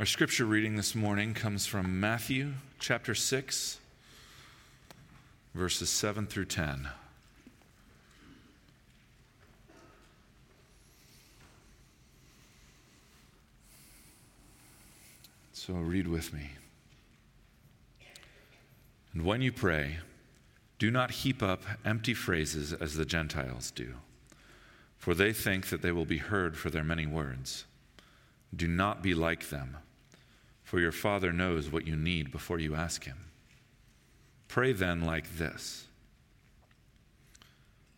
Our scripture reading this morning comes from Matthew chapter 6, verses 7 through 10. So read with me. And when you pray, do not heap up empty phrases as the Gentiles do, for they think that they will be heard for their many words. Do not be like them, for your Father knows what you need before you ask Him. Pray then like this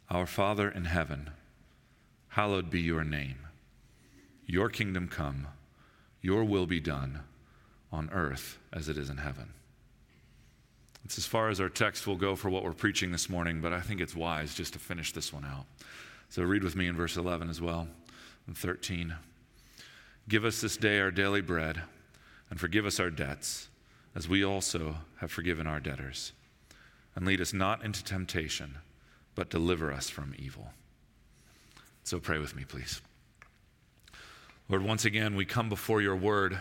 Our Father in heaven, hallowed be your name. Your kingdom come, your will be done, on earth as it is in heaven. It's as far as our text will go for what we're preaching this morning, but I think it's wise just to finish this one out. So read with me in verse 11 as well, and 13. Give us this day our daily bread, and forgive us our debts, as we also have forgiven our debtors. And lead us not into temptation, but deliver us from evil. So pray with me, please. Lord, once again, we come before your word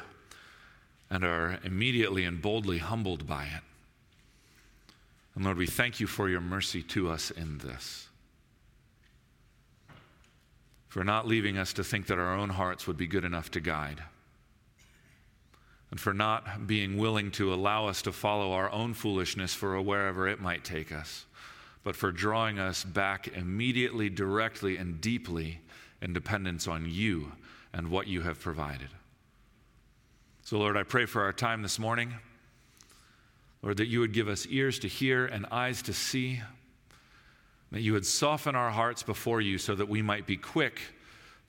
and are immediately and boldly humbled by it. And Lord, we thank you for your mercy to us in this. For not leaving us to think that our own hearts would be good enough to guide. And for not being willing to allow us to follow our own foolishness for wherever it might take us, but for drawing us back immediately, directly, and deeply in dependence on you and what you have provided. So, Lord, I pray for our time this morning. Lord, that you would give us ears to hear and eyes to see, that you would soften our hearts before you so that we might be quick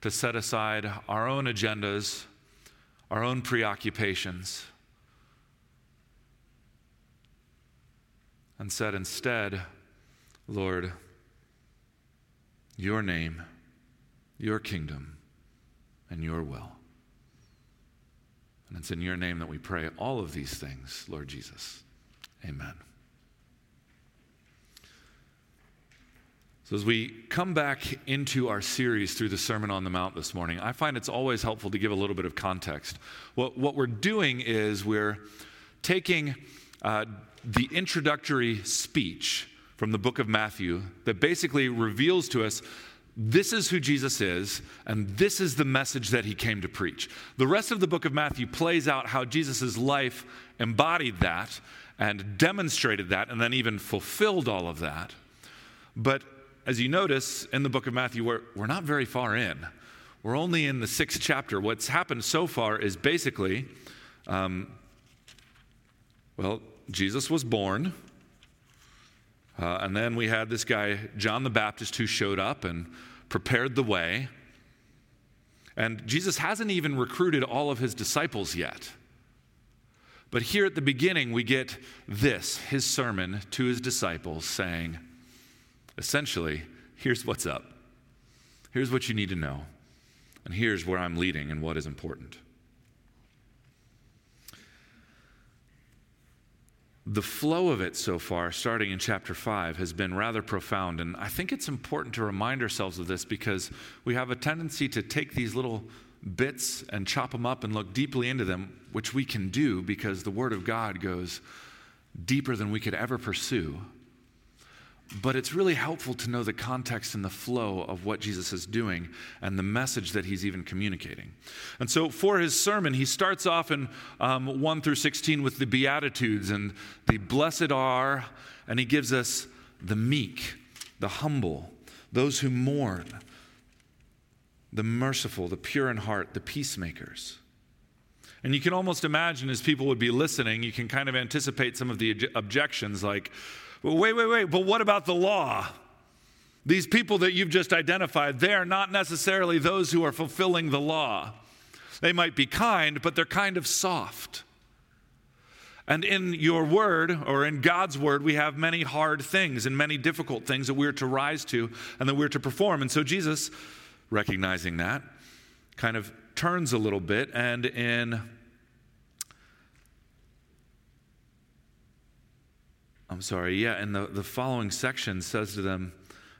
to set aside our own agendas, our own preoccupations, and said instead, Lord, your name, your kingdom, and your will. And it's in your name that we pray all of these things, Lord Jesus. Amen. So, as we come back into our series through the Sermon on the Mount this morning, I find it's always helpful to give a little bit of context. What, what we're doing is we're taking uh, the introductory speech from the book of Matthew that basically reveals to us this is who Jesus is, and this is the message that he came to preach. The rest of the book of Matthew plays out how Jesus' life embodied that and demonstrated that and then even fulfilled all of that. But as you notice in the book of Matthew, we're, we're not very far in. We're only in the sixth chapter. What's happened so far is basically, um, well, Jesus was born. Uh, and then we had this guy, John the Baptist, who showed up and prepared the way. And Jesus hasn't even recruited all of his disciples yet. But here at the beginning, we get this his sermon to his disciples saying, essentially, here's what's up. Here's what you need to know. And here's where I'm leading and what is important. The flow of it so far, starting in chapter 5, has been rather profound. And I think it's important to remind ourselves of this because we have a tendency to take these little bits and chop them up and look deeply into them, which we can do because the Word of God goes deeper than we could ever pursue. But it's really helpful to know the context and the flow of what Jesus is doing and the message that he's even communicating. And so, for his sermon, he starts off in um, 1 through 16 with the Beatitudes and the blessed are, and he gives us the meek, the humble, those who mourn, the merciful, the pure in heart, the peacemakers. And you can almost imagine as people would be listening, you can kind of anticipate some of the objections like, wait, wait, wait, but what about the law? These people that you've just identified, they're not necessarily those who are fulfilling the law. They might be kind, but they're kind of soft. And in your word, or in God's word, we have many hard things and many difficult things that we're to rise to and that we're to perform. And so Jesus recognizing that, kind of turns a little bit and in I'm sorry, yeah, and the, the following section says to them,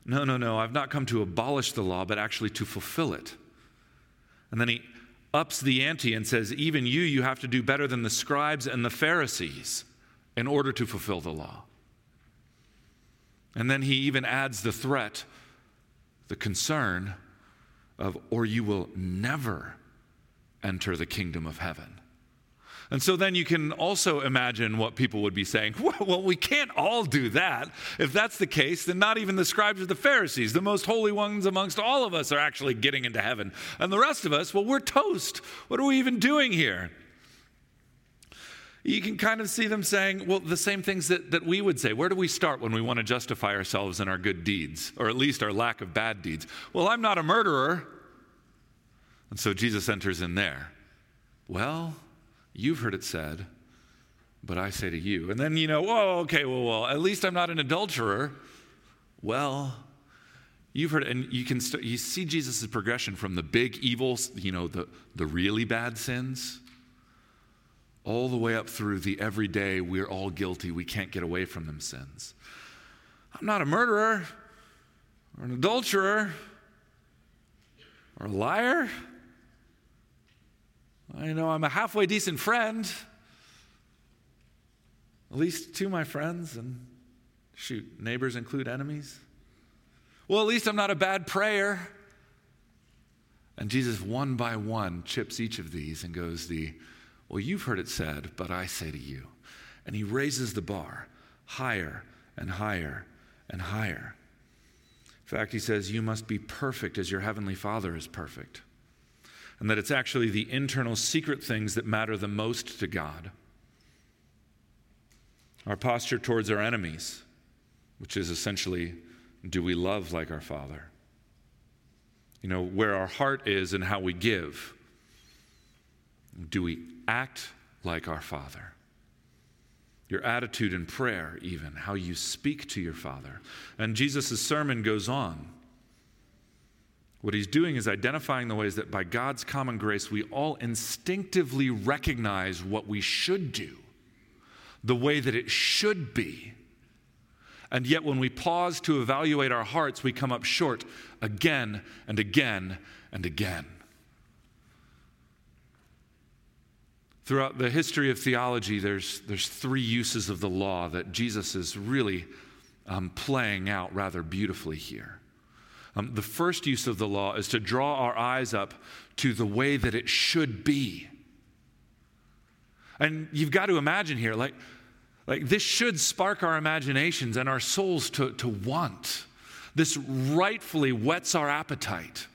No, no, no, I've not come to abolish the law, but actually to fulfill it. And then he ups the ante and says, Even you, you have to do better than the scribes and the Pharisees in order to fulfill the law. And then he even adds the threat, the concern of, or you will never enter the kingdom of heaven. And so then you can also imagine what people would be saying. Well, we can't all do that. If that's the case, then not even the scribes or the Pharisees, the most holy ones amongst all of us, are actually getting into heaven. And the rest of us, well, we're toast. What are we even doing here? You can kind of see them saying, well, the same things that, that we would say. Where do we start when we want to justify ourselves and our good deeds, or at least our lack of bad deeds? Well, I'm not a murderer. And so Jesus enters in there. Well, You've heard it said, but I say to you. And then, you know, oh, okay, well, well, at least I'm not an adulterer. Well, you've heard, and you can st- you see Jesus' progression from the big evils, you know, the, the really bad sins, all the way up through the everyday, we're all guilty, we can't get away from them sins. I'm not a murderer or an adulterer or a liar. I know I'm a halfway decent friend, at least to my friends, and shoot, neighbors include enemies. Well, at least I'm not a bad prayer. And Jesus, one by one, chips each of these and goes, The, well, you've heard it said, but I say to you. And he raises the bar higher and higher and higher. In fact, he says, You must be perfect as your heavenly Father is perfect and that it's actually the internal secret things that matter the most to God. Our posture towards our enemies, which is essentially, do we love like our Father? You know, where our heart is and how we give. Do we act like our Father? Your attitude in prayer, even, how you speak to your Father. And Jesus' sermon goes on what he's doing is identifying the ways that by God's common grace, we all instinctively recognize what we should do, the way that it should be. And yet, when we pause to evaluate our hearts, we come up short again and again and again. Throughout the history of theology, there's, there's three uses of the law that Jesus is really um, playing out rather beautifully here. Um, the first use of the law is to draw our eyes up to the way that it should be. And you've got to imagine here, like, like this should spark our imaginations and our souls to, to want. This rightfully whets our appetite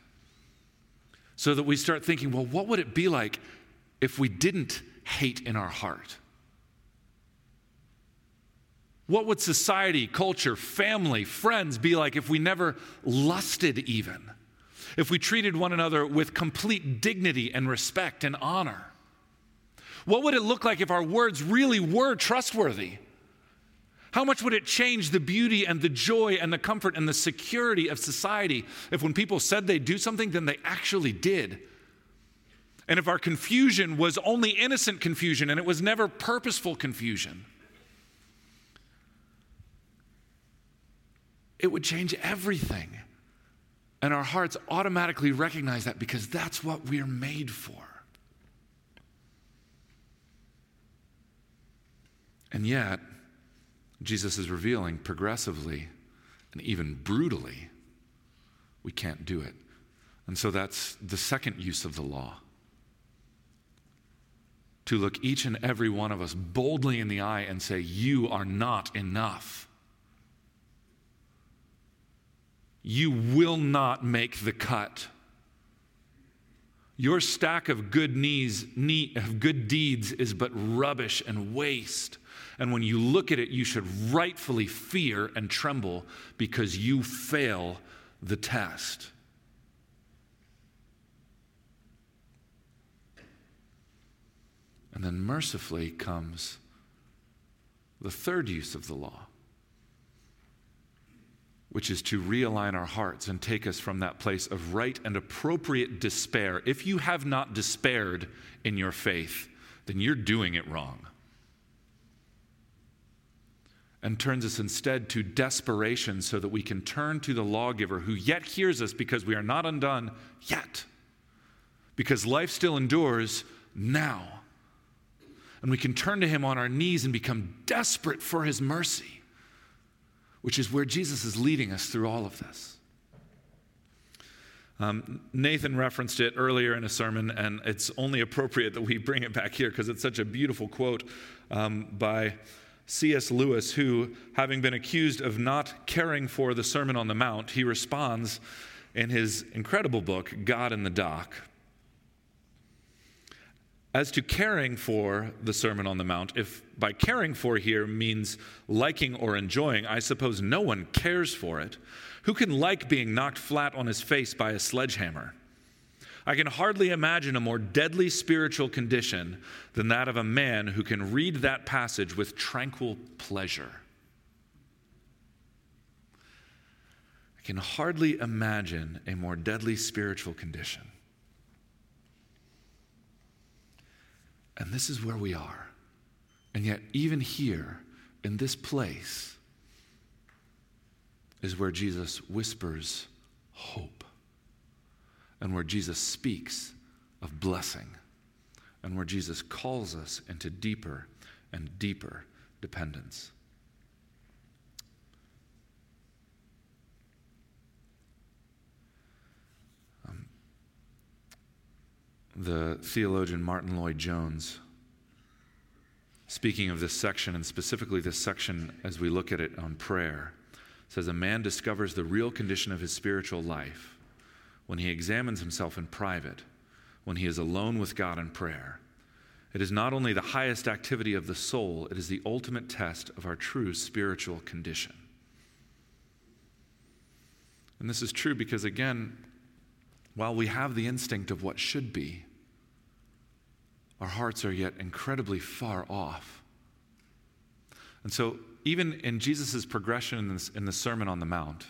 so that we start thinking, well, what would it be like if we didn't hate in our heart? What would society, culture, family, friends be like if we never lusted even? If we treated one another with complete dignity and respect and honor? What would it look like if our words really were trustworthy? How much would it change the beauty and the joy and the comfort and the security of society if when people said they'd do something, then they actually did? And if our confusion was only innocent confusion and it was never purposeful confusion? It would change everything. And our hearts automatically recognize that because that's what we're made for. And yet, Jesus is revealing progressively and even brutally, we can't do it. And so that's the second use of the law. To look each and every one of us boldly in the eye and say, You are not enough. You will not make the cut. Your stack of good knees, of good deeds is but rubbish and waste. And when you look at it, you should rightfully fear and tremble because you fail the test. And then mercifully comes the third use of the law which is to realign our hearts and take us from that place of right and appropriate despair. If you have not despaired in your faith, then you're doing it wrong. And turns us instead to desperation so that we can turn to the lawgiver who yet hears us because we are not undone yet, because life still endures now. And we can turn to Him on our knees and become desperate for His mercy, which is where Jesus is leading us through all of this. Um, Nathan referenced it earlier in a sermon, and it's only appropriate that we bring it back here because it's such a beautiful quote um, by C.S. Lewis, who, having been accused of not caring for the Sermon on the Mount, he responds in his incredible book, God in the Dock. As to caring for the Sermon on the Mount, if by caring for here means liking or enjoying, I suppose no one cares for it. Who can like being knocked flat on his face by a sledgehammer? I can hardly imagine a more deadly spiritual condition than that of a man who can read that passage with tranquil pleasure. I can hardly imagine a more deadly spiritual condition. And this is where we are. And yet, even here, in this place, is where Jesus whispers hope and where Jesus speaks of blessing and where Jesus calls us into deeper and deeper dependence. The theologian Martyn Lloyd-Jones, speaking of this section, and specifically this section as we look at it on prayer, says a man discovers the real condition of his spiritual life when he examines himself in private, when he is alone with God in prayer. It is not only the highest activity of the soul, it is the ultimate test of our true spiritual condition. And this is true because, again, while we have the instinct of what should be, our hearts are yet incredibly far off. And so, even in Jesus' progression in, this, in the Sermon on the Mount,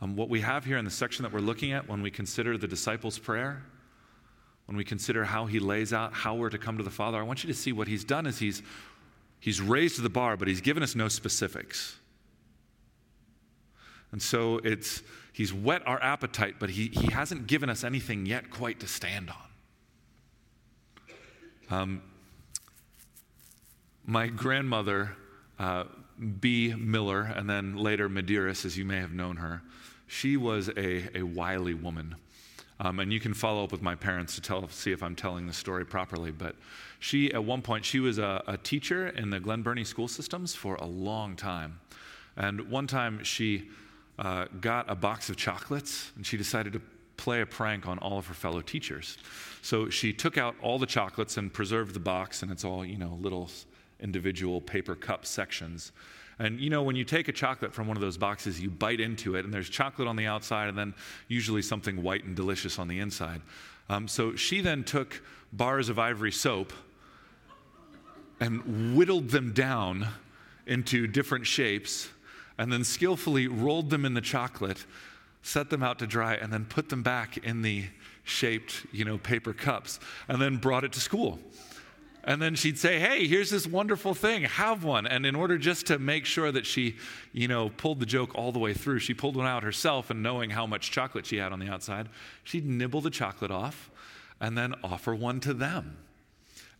um, what we have here in the section that we're looking at when we consider the disciples' prayer, when we consider how he lays out how we're to come to the Father, I want you to see what he's done is he's, he's raised the bar, but he's given us no specifics. And so it's, he's whet our appetite, but he, he hasn't given us anything yet quite to stand on. Um, my grandmother, uh, B. Miller, and then later Medeiros, as you may have known her, she was a, a wily woman. Um, and you can follow up with my parents to tell, see if I'm telling the story properly. But she, at one point, she was a, a teacher in the Glen Burnie school systems for a long time. And one time she uh, got a box of chocolates and she decided to play a prank on all of her fellow teachers. So she took out all the chocolates and preserved the box, and it's all, you know, little individual paper cup sections. And you know, when you take a chocolate from one of those boxes, you bite into it, and there's chocolate on the outside, and then usually something white and delicious on the inside. Um, so she then took bars of ivory soap and whittled them down into different shapes, and then skillfully rolled them in the chocolate, set them out to dry, and then put them back in the shaped, you know, paper cups, and then brought it to school. And then she'd say, Hey, here's this wonderful thing, have one. And in order just to make sure that she, you know, pulled the joke all the way through, she pulled one out herself and knowing how much chocolate she had on the outside, she'd nibble the chocolate off and then offer one to them.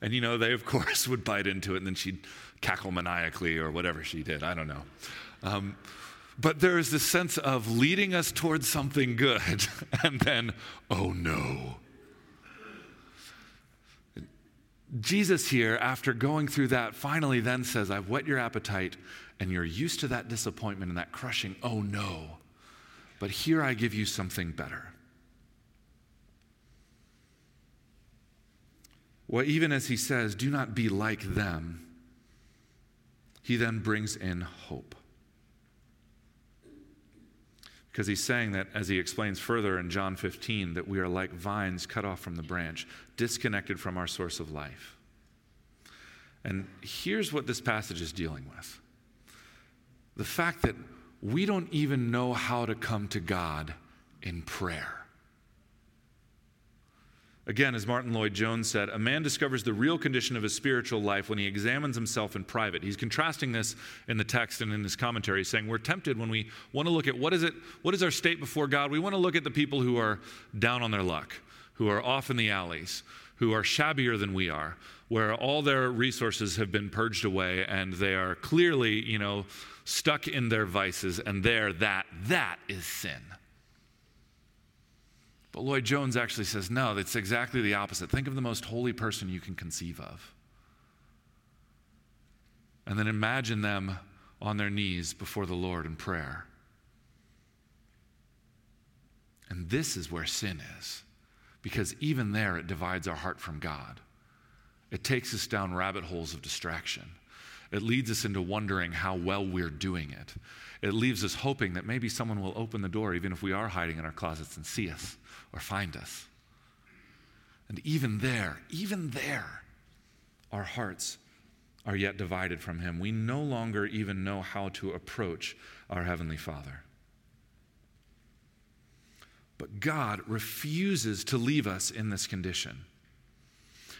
And, you know, they, of course, would bite into it and then she'd cackle maniacally or whatever she did. I don't know. Um, but there is this sense of leading us towards something good and then, oh no Jesus here, after going through that, finally then says, I've whet your appetite, and you're used to that disappointment and that crushing, oh no. But here I give you something better. Well, even as he says, do not be like them, he then brings in hope. Because he's saying that, as he explains further in John 15, that we are like vines cut off from the branch, disconnected from our source of life. And here's what this passage is dealing with the fact that we don't even know how to come to God in prayer. Again, as Martyn Lloyd-Jones said, a man discovers the real condition of his spiritual life when he examines himself in private. He's contrasting this in the text and in his commentary, saying we're tempted when we want to look at what is it, what is our state before God? We want to look at the people who are down on their luck, who are off in the alleys, who are shabbier than we are, where all their resources have been purged away and they are clearly, you know, stuck in their vices, and there, that, that is sin. But Lloyd Jones actually says, no, that's exactly the opposite. Think of the most holy person you can conceive of. And then imagine them on their knees before the Lord in prayer. And this is where sin is, because even there it divides our heart from God. It takes us down rabbit holes of distraction. It leads us into wondering how well we're doing it. It leaves us hoping that maybe someone will open the door, even if we are hiding in our closets, and see us or find us. And even there, even there, our hearts are yet divided from Him. We no longer even know how to approach our Heavenly Father. But God refuses to leave us in this condition.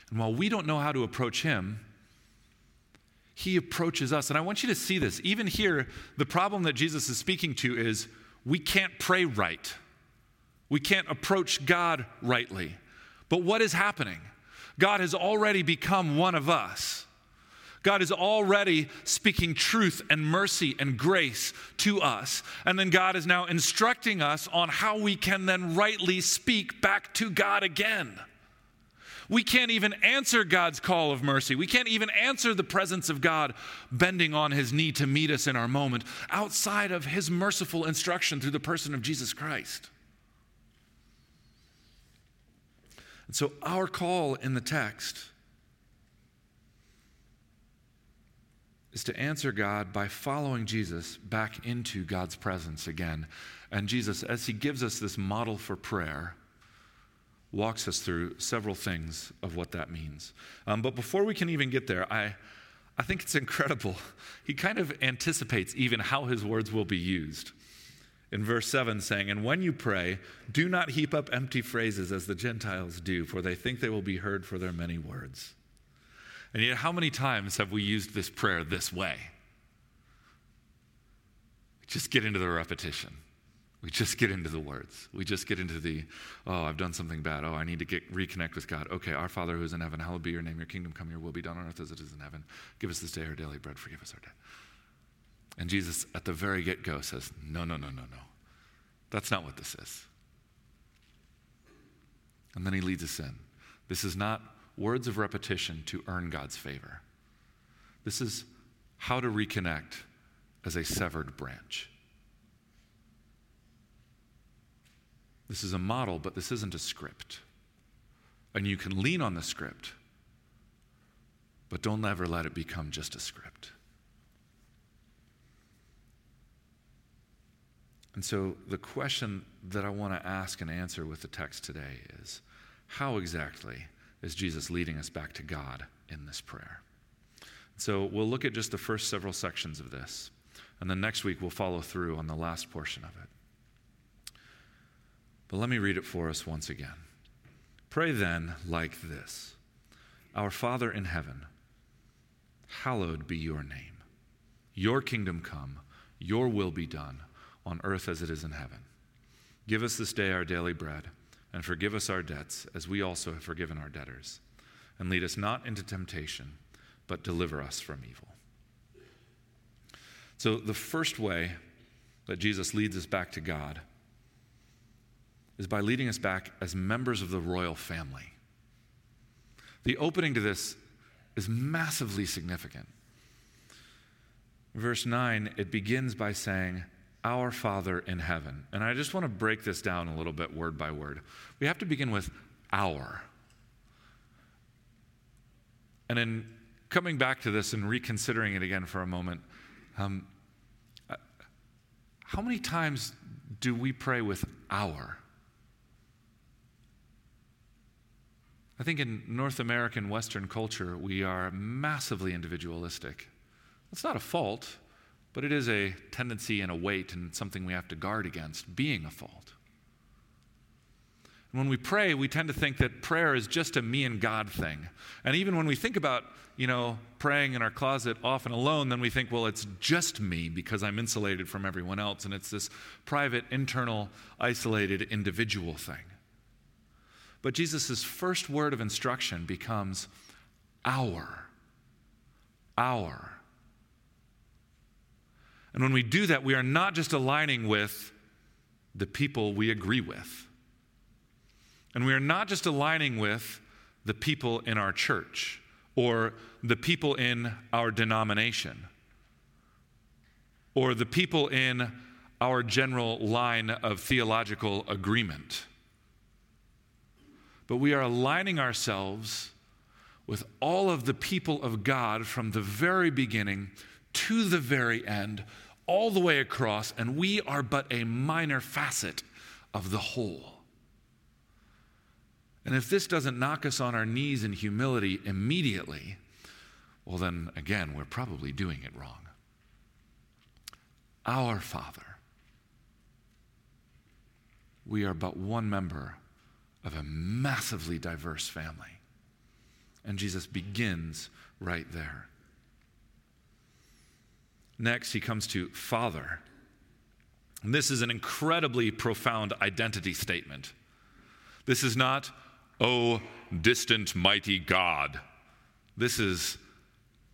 And while we don't know how to approach Him, He approaches us. And I want you to see this. Even here, the problem that Jesus is speaking to is we can't pray right, we can't approach God rightly. But what is happening? God has already become one of us. God is already speaking truth and mercy and grace to us. And then God is now instructing us on how we can then rightly speak back to God again. We can't even answer God's call of mercy. We can't even answer the presence of God bending on his knee to meet us in our moment outside of his merciful instruction through the person of Jesus Christ. And so, our call in the text is to answer God by following Jesus back into God's presence again. And Jesus, as he gives us this model for prayer, walks us through several things of what that means. Um, but before we can even get there, I, I think it's incredible. He kind of anticipates even how his words will be used. In verse 7, saying, And when you pray, do not heap up empty phrases as the Gentiles do, for they think they will be heard for their many words. And yet, how many times have we used this prayer this way? Just get into the repetition. We just get into the words. We just get into the, oh, I've done something bad. Oh, I need to get reconnect with God. Okay, our Father who is in heaven, hallowed be your name. Your kingdom come, your will be done on earth as it is in heaven. Give us this day our daily bread. Forgive us our debt. And Jesus, at the very get go, says, no, no, no, no, no. That's not what this is. And then he leads us in. This is not words of repetition to earn God's favor. This is how to reconnect as a severed branch. This is a model, but this isn't a script. And you can lean on the script, but don't ever let it become just a script. And so, the question that I want to ask and answer with the text today is how exactly is Jesus leading us back to God in this prayer. So we'll look at just the first several sections of this, and then next week we'll follow through on the last portion of it. But let me read it for us once again. Pray then like this Our Father in heaven, hallowed be your name. Your kingdom come, your will be done, on earth as it is in heaven. Give us this day our daily bread and forgive us our debts, as we also have forgiven our debtors. And lead us not into temptation, but deliver us from evil. So, the first way that Jesus leads us back to God is by leading us back as members of the royal family. The opening to this is massively significant. Verse 9, it begins by saying, our Father in heaven. And I just want to break this down a little bit word by word. We have to begin with our. And in coming back to this and reconsidering it again for a moment, um, uh, how many times do we pray with our? I think in North American Western culture, we are massively individualistic. It's not a fault but it is a tendency and a weight and something we have to guard against being a fault. And when we pray, we tend to think that prayer is just a me and God thing. And even when we think about, you know, praying in our closet often alone, then we think, well, it's just me because I'm insulated from everyone else. And it's this private, internal, isolated, individual thing. But Jesus' first word of instruction becomes our. Our. And when we do that, we are not just aligning with the people we agree with. And we are not just aligning with the people in our church or the people in our denomination or the people in our general line of theological agreement. But we are aligning ourselves with all of the people of God from the very beginning to the very end, all the way across, and we are but a minor facet of the whole. And if this doesn't knock us on our knees in humility immediately, well, then again, we're probably doing it wrong. Our Father. We are but one member of a massively diverse family. And Jesus begins right there. Next, he comes to Father. And this is an incredibly profound identity statement. This is not, oh, distant, mighty God. This is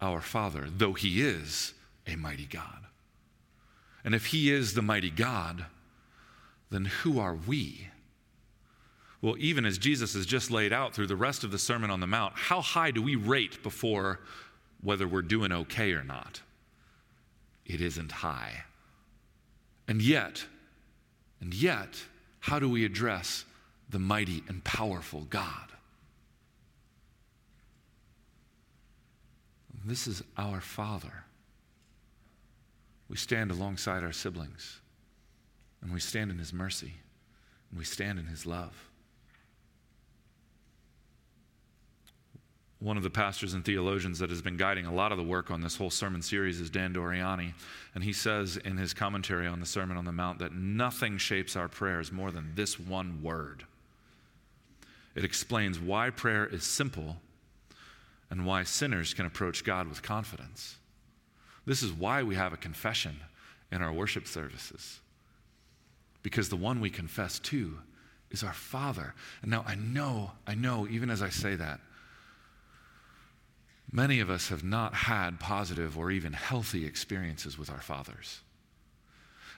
our Father, though He is a mighty God. And if He is the mighty God, then who are we? Well, even as Jesus has just laid out through the rest of the Sermon on the Mount, how high do we rate before whether we're doing okay or not? It isn't high. And yet, and yet, how do we address the mighty and powerful God? This is our Father. We stand alongside our siblings, and we stand in His mercy, and we stand in His love. One of the pastors and theologians that has been guiding a lot of the work on this whole sermon series is Dan Doriani. And he says in his commentary on the Sermon on the Mount that nothing shapes our prayers more than this one word. It explains why prayer is simple and why sinners can approach God with confidence. This is why we have a confession in our worship services. Because the one we confess to is our Father. And now I know, I know, even as I say that, many of us have not had positive or even healthy experiences with our fathers.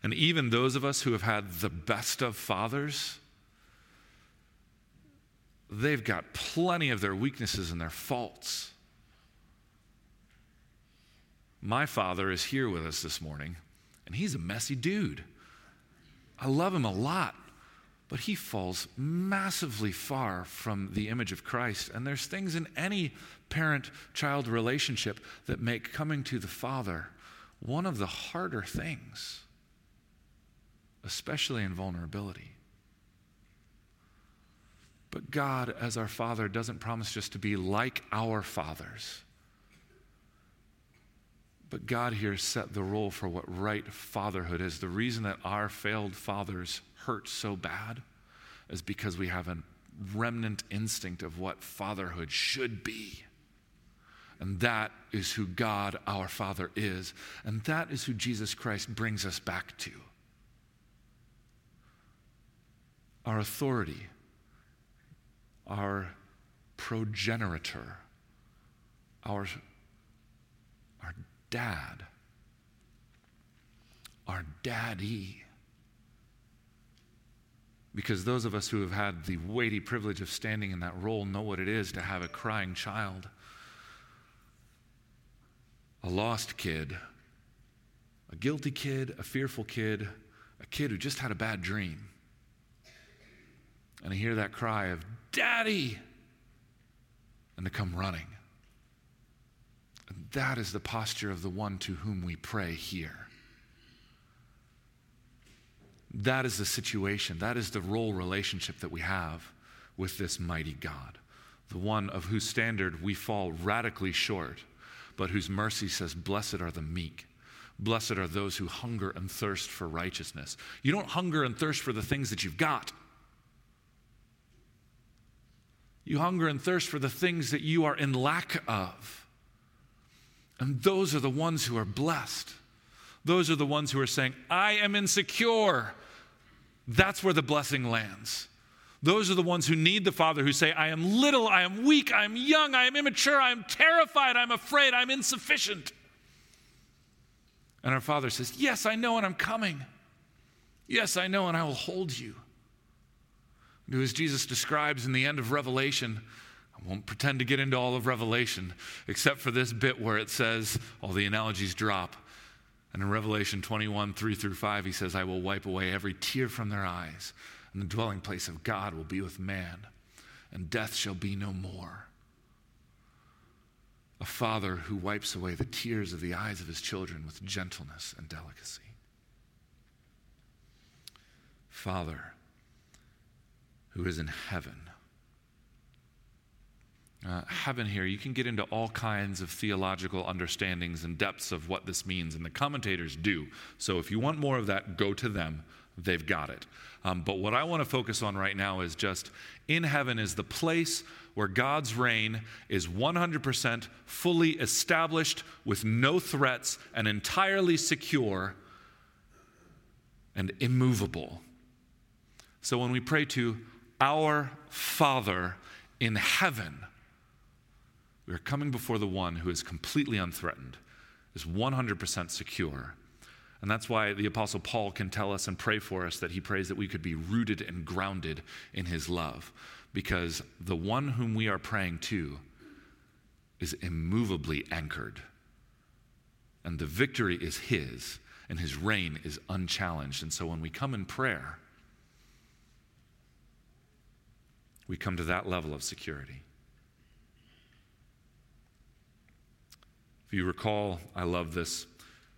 And even those of us who have had the best of fathers, they've got plenty of their weaknesses and their faults. My father is here with us this morning, and he's a messy dude. I love him a lot, but he falls massively far from the image of Christ. And there's things in any parent child relationship that make coming to the Father one of the harder things, especially in vulnerability. But God, as our Father, doesn't promise just to be like our fathers. But God here set the role for what right fatherhood is. The reason that our failed fathers hurt so bad is because we have a remnant instinct of what fatherhood should be. And that is who God, our Father, is. And that is who Jesus Christ brings us back to. Our authority our progenitor, our dad, our daddy. Because those of us who have had the weighty privilege of standing in that role know what it is to have a crying child, a lost kid, a guilty kid, a fearful kid, a kid who just had a bad dream. And I hear that cry of, Daddy! And to come running. That is the posture of the one to whom we pray here. That is the situation, that is the role relationship that we have with this mighty God, the one of whose standard we fall radically short, but whose mercy says, Blessed are the meek. Blessed are those who hunger and thirst for righteousness. You don't hunger and thirst for the things that you've got. You hunger and thirst for the things that you are in lack of. And those are the ones who are blessed. Those are the ones who are saying, I am insecure. That's where the blessing lands. Those are the ones who need the Father who say, I am little, I am weak, I am young, I am immature, I am terrified, I'm afraid, I'm insufficient. And our Father says, Yes, I know, and I'm coming. Yes, I know, and I will hold you. And as Jesus describes in the end of Revelation, won't pretend to get into all of Revelation, except for this bit where it says, all the analogies drop. And in Revelation 21, 3 through 5, he says, I will wipe away every tear from their eyes and the dwelling place of God will be with man, and death shall be no more. A father who wipes away the tears of the eyes of his children with gentleness and delicacy. Father who is in heaven. Uh, heaven here, you can get into all kinds of theological understandings and depths of what this means, and the commentators do. So if you want more of that, go to them they've got it. Um, but what I want to focus on right now is just in heaven is the place where God's reign is 100% fully established with no threats and entirely secure and immovable. So when we pray to our Father in heaven, we are coming before the one who is completely unthreatened, is 100% secure and that's why the Apostle Paul can tell us and pray for us that he prays that we could be rooted and grounded in his love. Because the one whom we are praying to is immovably anchored. And the victory is his, and his reign is unchallenged. And so when we come in prayer, we come to that level of security. You recall, I love this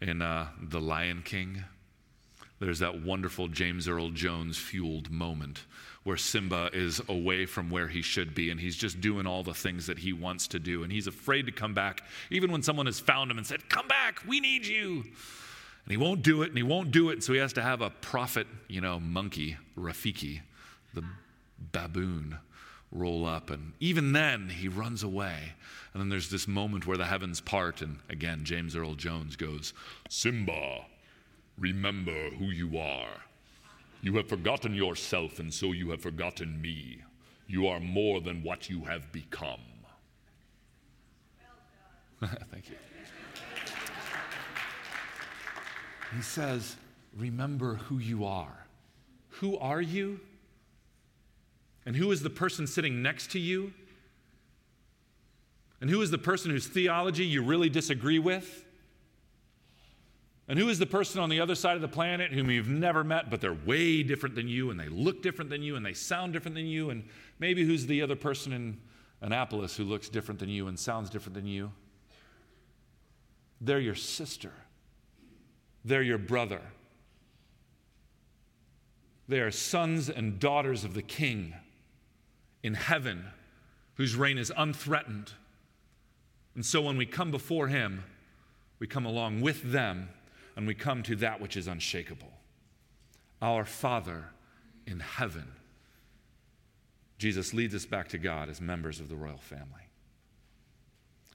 in uh, The Lion King. There's that wonderful James Earl Jones fueled moment where Simba is away from where he should be and he's just doing all the things that he wants to do and he's afraid to come back, even when someone has found him and said, Come back, we need you. And he won't do it and he won't do it. So he has to have a prophet, you know, monkey, Rafiki, the baboon, roll up. And even then, he runs away. And then there's this moment where the heavens part, and again, James Earl Jones goes, Simba, remember who you are. You have forgotten yourself, and so you have forgotten me. You are more than what you have become. Thank you. He says, Remember who you are. Who are you? And who is the person sitting next to you? And who is the person whose theology you really disagree with? And who is the person on the other side of the planet whom you've never met, but they're way different than you, and they look different than you, and they sound different than you? And maybe who's the other person in Annapolis who looks different than you and sounds different than you? They're your sister, they're your brother. They are sons and daughters of the King in heaven whose reign is unthreatened. And so when we come before him, we come along with them and we come to that which is unshakable. Our Father in heaven. Jesus leads us back to God as members of the royal family.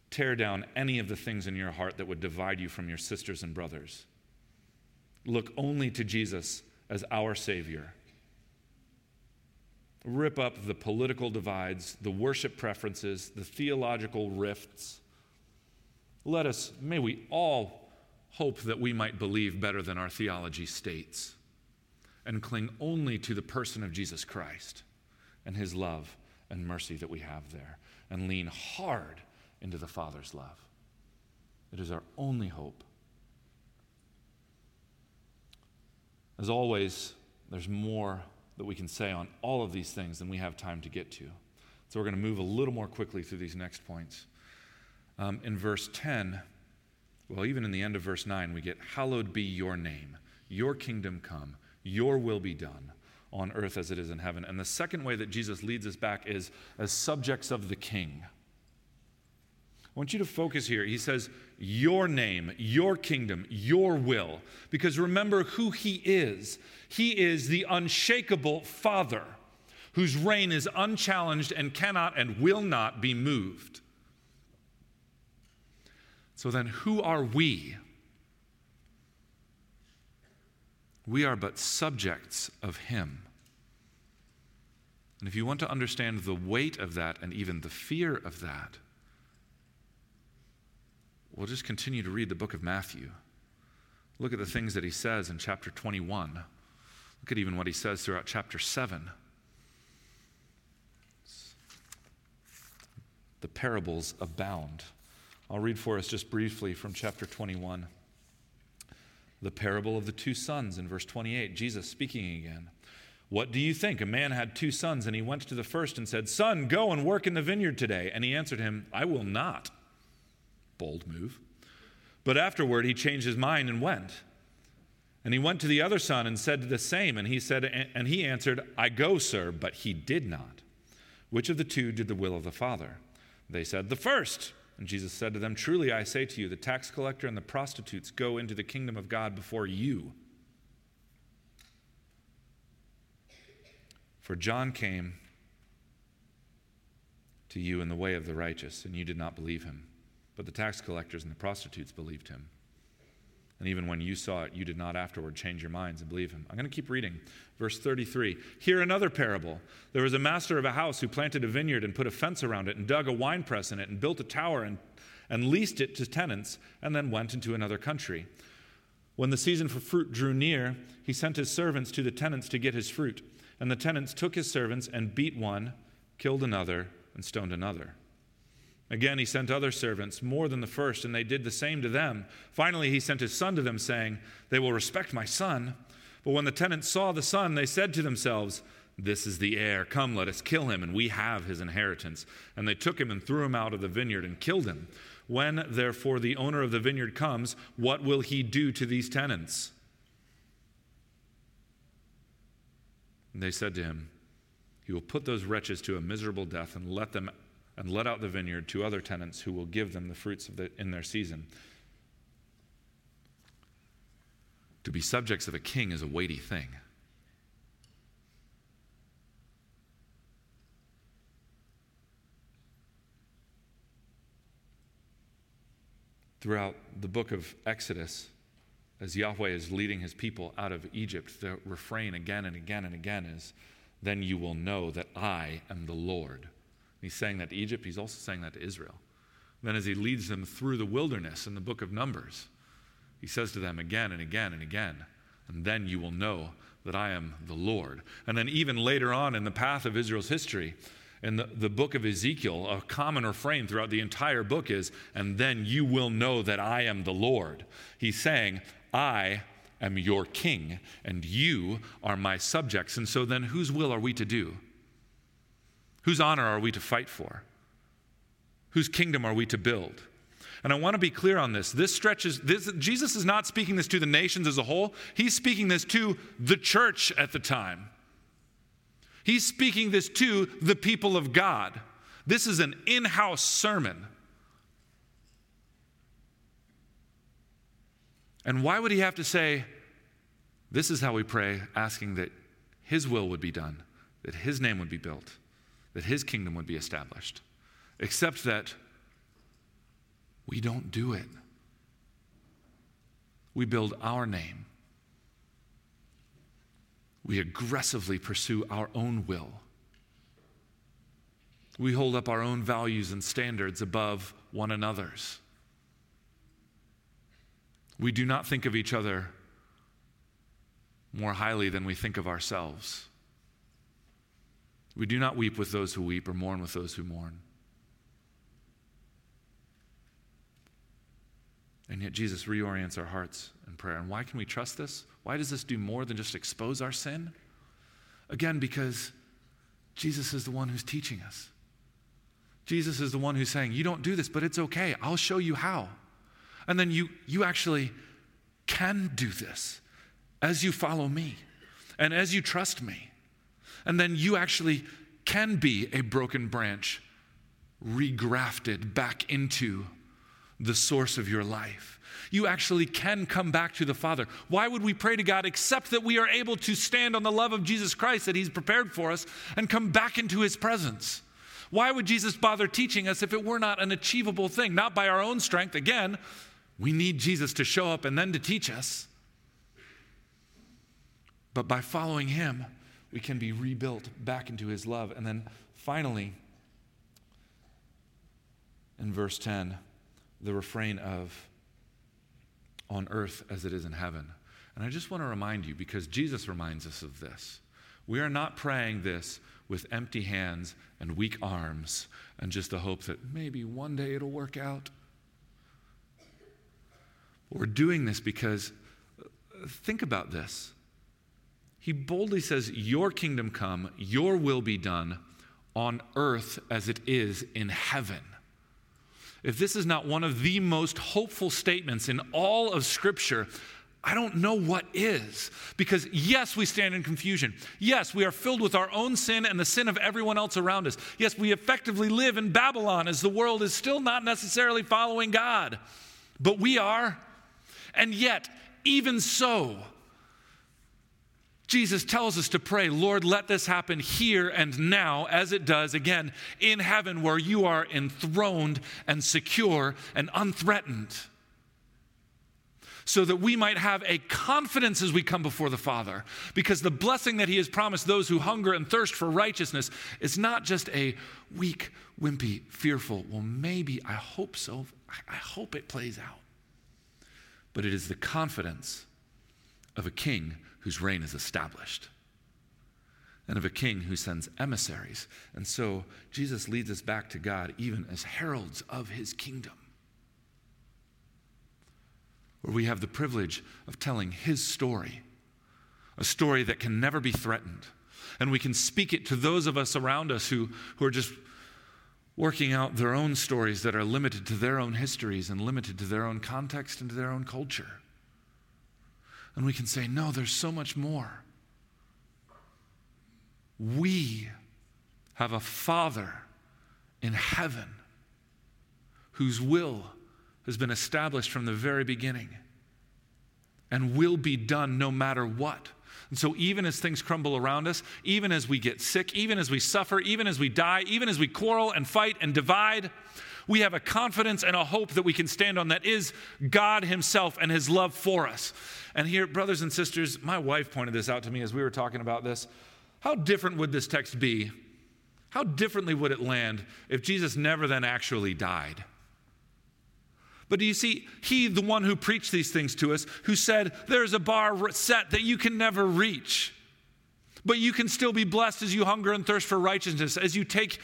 Tear down any of the things in your heart that would divide you from your sisters and brothers. Look only to Jesus as our Savior rip up the political divides, the worship preferences, the theological rifts. Let us, may we all hope that we might believe better than our theology states and cling only to the person of Jesus Christ and his love and mercy that we have there and lean hard into the Father's love. It is our only hope. As always, there's more that we can say on all of these things than we have time to get to. So we're going to move a little more quickly through these next points. Um, in verse 10, well, even in the end of verse 9, we get, Hallowed be your name, your kingdom come, your will be done on earth as it is in heaven. And the second way that Jesus leads us back is as subjects of the king. I want you to focus here. He says, Your name, your kingdom, your will. Because remember who He is. He is the unshakable Father whose reign is unchallenged and cannot and will not be moved. So then, who are we? We are but subjects of Him. And if you want to understand the weight of that and even the fear of that, we'll just continue to read the book of Matthew. Look at the things that he says in chapter 21. Look at even what he says throughout chapter 7. The parables abound. I'll read for us just briefly from chapter 21. The parable of the two sons in verse 28, Jesus speaking again. What do you think? A man had two sons, and he went to the first and said, Son, go and work in the vineyard today. And he answered him, I will not. Bold move. But afterward he changed his mind and went. And he went to the other son and said the same. And he said, and he answered, I go, sir, but he did not. Which of the two did the will of the Father? They said, The first. And Jesus said to them, Truly I say to you, the tax collector and the prostitutes go into the kingdom of God before you. For John came to you in the way of the righteous, and you did not believe him. But the tax collectors and the prostitutes believed him. And even when you saw it, you did not afterward change your minds and believe him. I'm going to keep reading. Verse 33. Hear another parable. There was a master of a house who planted a vineyard and put a fence around it and dug a winepress in it and built a tower and, and leased it to tenants and then went into another country. When the season for fruit drew near, he sent his servants to the tenants to get his fruit. And the tenants took his servants and beat one, killed another, and stoned another. Again, he sent other servants, more than the first, and they did the same to them. Finally, he sent his son to them, saying, They will respect my son. But when the tenants saw the son, they said to themselves, This is the heir. Come, let us kill him, and we have his inheritance. And they took him and threw him out of the vineyard and killed him. When, therefore, the owner of the vineyard comes, what will he do to these tenants? And they said to him, He will put those wretches to a miserable death and let them and let out the vineyard to other tenants who will give them the fruits the, in their season. To be subjects of a king is a weighty thing. Throughout the book of Exodus, as Yahweh is leading his people out of Egypt, the refrain again and again and again is, Then you will know that I am the Lord. He's saying that to Egypt, he's also saying that to Israel. Then, as he leads them through the wilderness in the book of Numbers, he says to them again and again and again, and then you will know that I am the Lord. And then, even later on in the path of Israel's history, in the, the book of Ezekiel, a common refrain throughout the entire book is, and then you will know that I am the Lord. He's saying, I am your king, and you are my subjects. And so, then, whose will are we to do? Whose honor are we to fight for? Whose kingdom are we to build? And I want to be clear on this. This stretches, this, Jesus is not speaking this to the nations as a whole, he's speaking this to the church at the time. He's speaking this to the people of God. This is an in house sermon. And why would he have to say, This is how we pray, asking that his will would be done, that his name would be built? That his kingdom would be established, except that we don't do it. We build our name. We aggressively pursue our own will. We hold up our own values and standards above one another's. We do not think of each other more highly than we think of ourselves. We do not weep with those who weep or mourn with those who mourn. And yet, Jesus reorients our hearts in prayer. And why can we trust this? Why does this do more than just expose our sin? Again, because Jesus is the one who's teaching us. Jesus is the one who's saying, You don't do this, but it's okay. I'll show you how. And then you, you actually can do this as you follow me and as you trust me. And then you actually can be a broken branch regrafted back into the source of your life. You actually can come back to the Father. Why would we pray to God except that we are able to stand on the love of Jesus Christ that He's prepared for us and come back into His presence? Why would Jesus bother teaching us if it were not an achievable thing? Not by our own strength. Again, we need Jesus to show up and then to teach us. But by following Him, we can be rebuilt back into his love. And then finally, in verse 10, the refrain of, on earth as it is in heaven. And I just want to remind you, because Jesus reminds us of this. We are not praying this with empty hands and weak arms and just the hope that maybe one day it'll work out. We're doing this because, uh, think about this. He boldly says, Your kingdom come, your will be done on earth as it is in heaven. If this is not one of the most hopeful statements in all of Scripture, I don't know what is. Because, yes, we stand in confusion. Yes, we are filled with our own sin and the sin of everyone else around us. Yes, we effectively live in Babylon as the world is still not necessarily following God. But we are. And yet, even so, Jesus tells us to pray, Lord, let this happen here and now, as it does again in heaven, where you are enthroned and secure and unthreatened so that we might have a confidence as we come before the Father. Because the blessing that He has promised those who hunger and thirst for righteousness is not just a weak, wimpy, fearful, well, maybe, I hope so, I hope it plays out. But it is the confidence of a king whose reign is established and of a king who sends emissaries. And so Jesus leads us back to God even as heralds of his kingdom where we have the privilege of telling His story, a story that can never be threatened. And we can speak it to those of us around us who, who are just working out their own stories that are limited to their own histories and limited to their own context and to their own culture. And we can say, no, there's so much more. We have a Father in heaven whose will has been established from the very beginning and will be done no matter what. And so, even as things crumble around us, even as we get sick, even as we suffer, even as we die, even as we quarrel and fight and divide, we have a confidence and a hope that we can stand on that is God Himself and His love for us. And here, brothers and sisters, my wife pointed this out to me as we were talking about this. How different would this text be? How differently would it land if Jesus never then actually died? But do you see, he, the one who preached these things to us, who said, There's a bar set that you can never reach. But you can still be blessed as you hunger and thirst for righteousness, as you take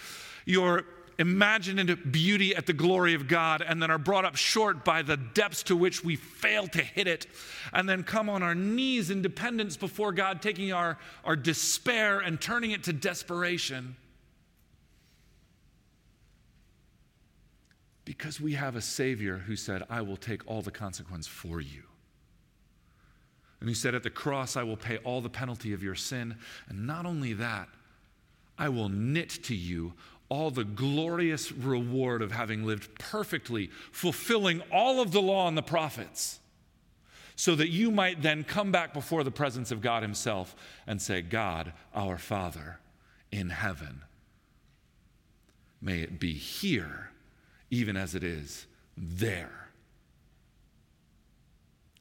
your imaginative beauty at the glory of God and then are brought up short by the depths to which we fail to hit it, and then come on our knees in dependence before God, taking our, our despair and turning it to desperation. Because we have a Savior who said, I will take all the consequence for you. And he said, At the cross, I will pay all the penalty of your sin. And not only that, I will knit to you all the glorious reward of having lived perfectly, fulfilling all of the law and the prophets, so that you might then come back before the presence of God Himself and say, God, our Father in heaven, may it be here even as it is there.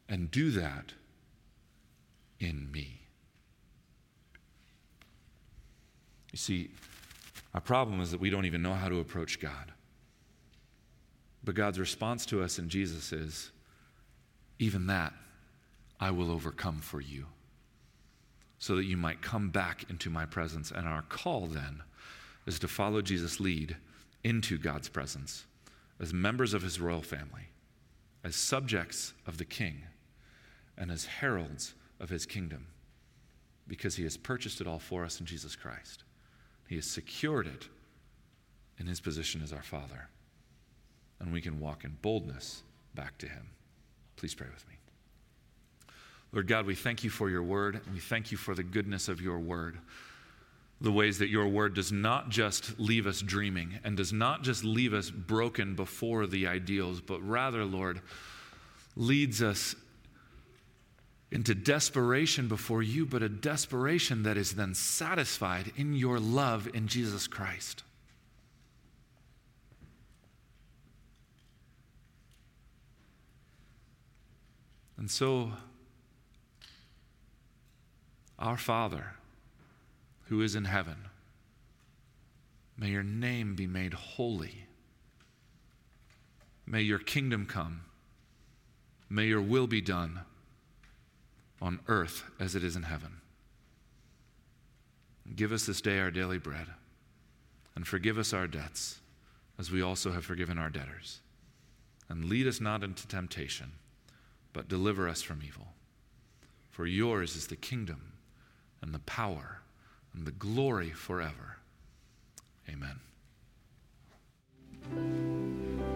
And do that in me. You see, our problem is that we don't even know how to approach God. But God's response to us in Jesus is even that I will overcome for you, so that you might come back into my presence. And our call then is to follow Jesus' lead into God's presence as members of his royal family, as subjects of the king, and as heralds of his kingdom, because he has purchased it all for us in Jesus Christ. He has secured it in his position as our Father. And we can walk in boldness back to him. Please pray with me. Lord God, we thank you for your word, and we thank you for the goodness of your word the ways that your word does not just leave us dreaming and does not just leave us broken before the ideals, but rather, Lord, leads us into desperation before you, but a desperation that is then satisfied in your love in Jesus Christ. And so, our Father, who is in heaven, may your name be made holy. May your kingdom come. May your will be done on earth as it is in heaven. Give us this day our daily bread, and forgive us our debts, as we also have forgiven our debtors. And lead us not into temptation, but deliver us from evil. For yours is the kingdom, and the power, and the glory forever. Amen.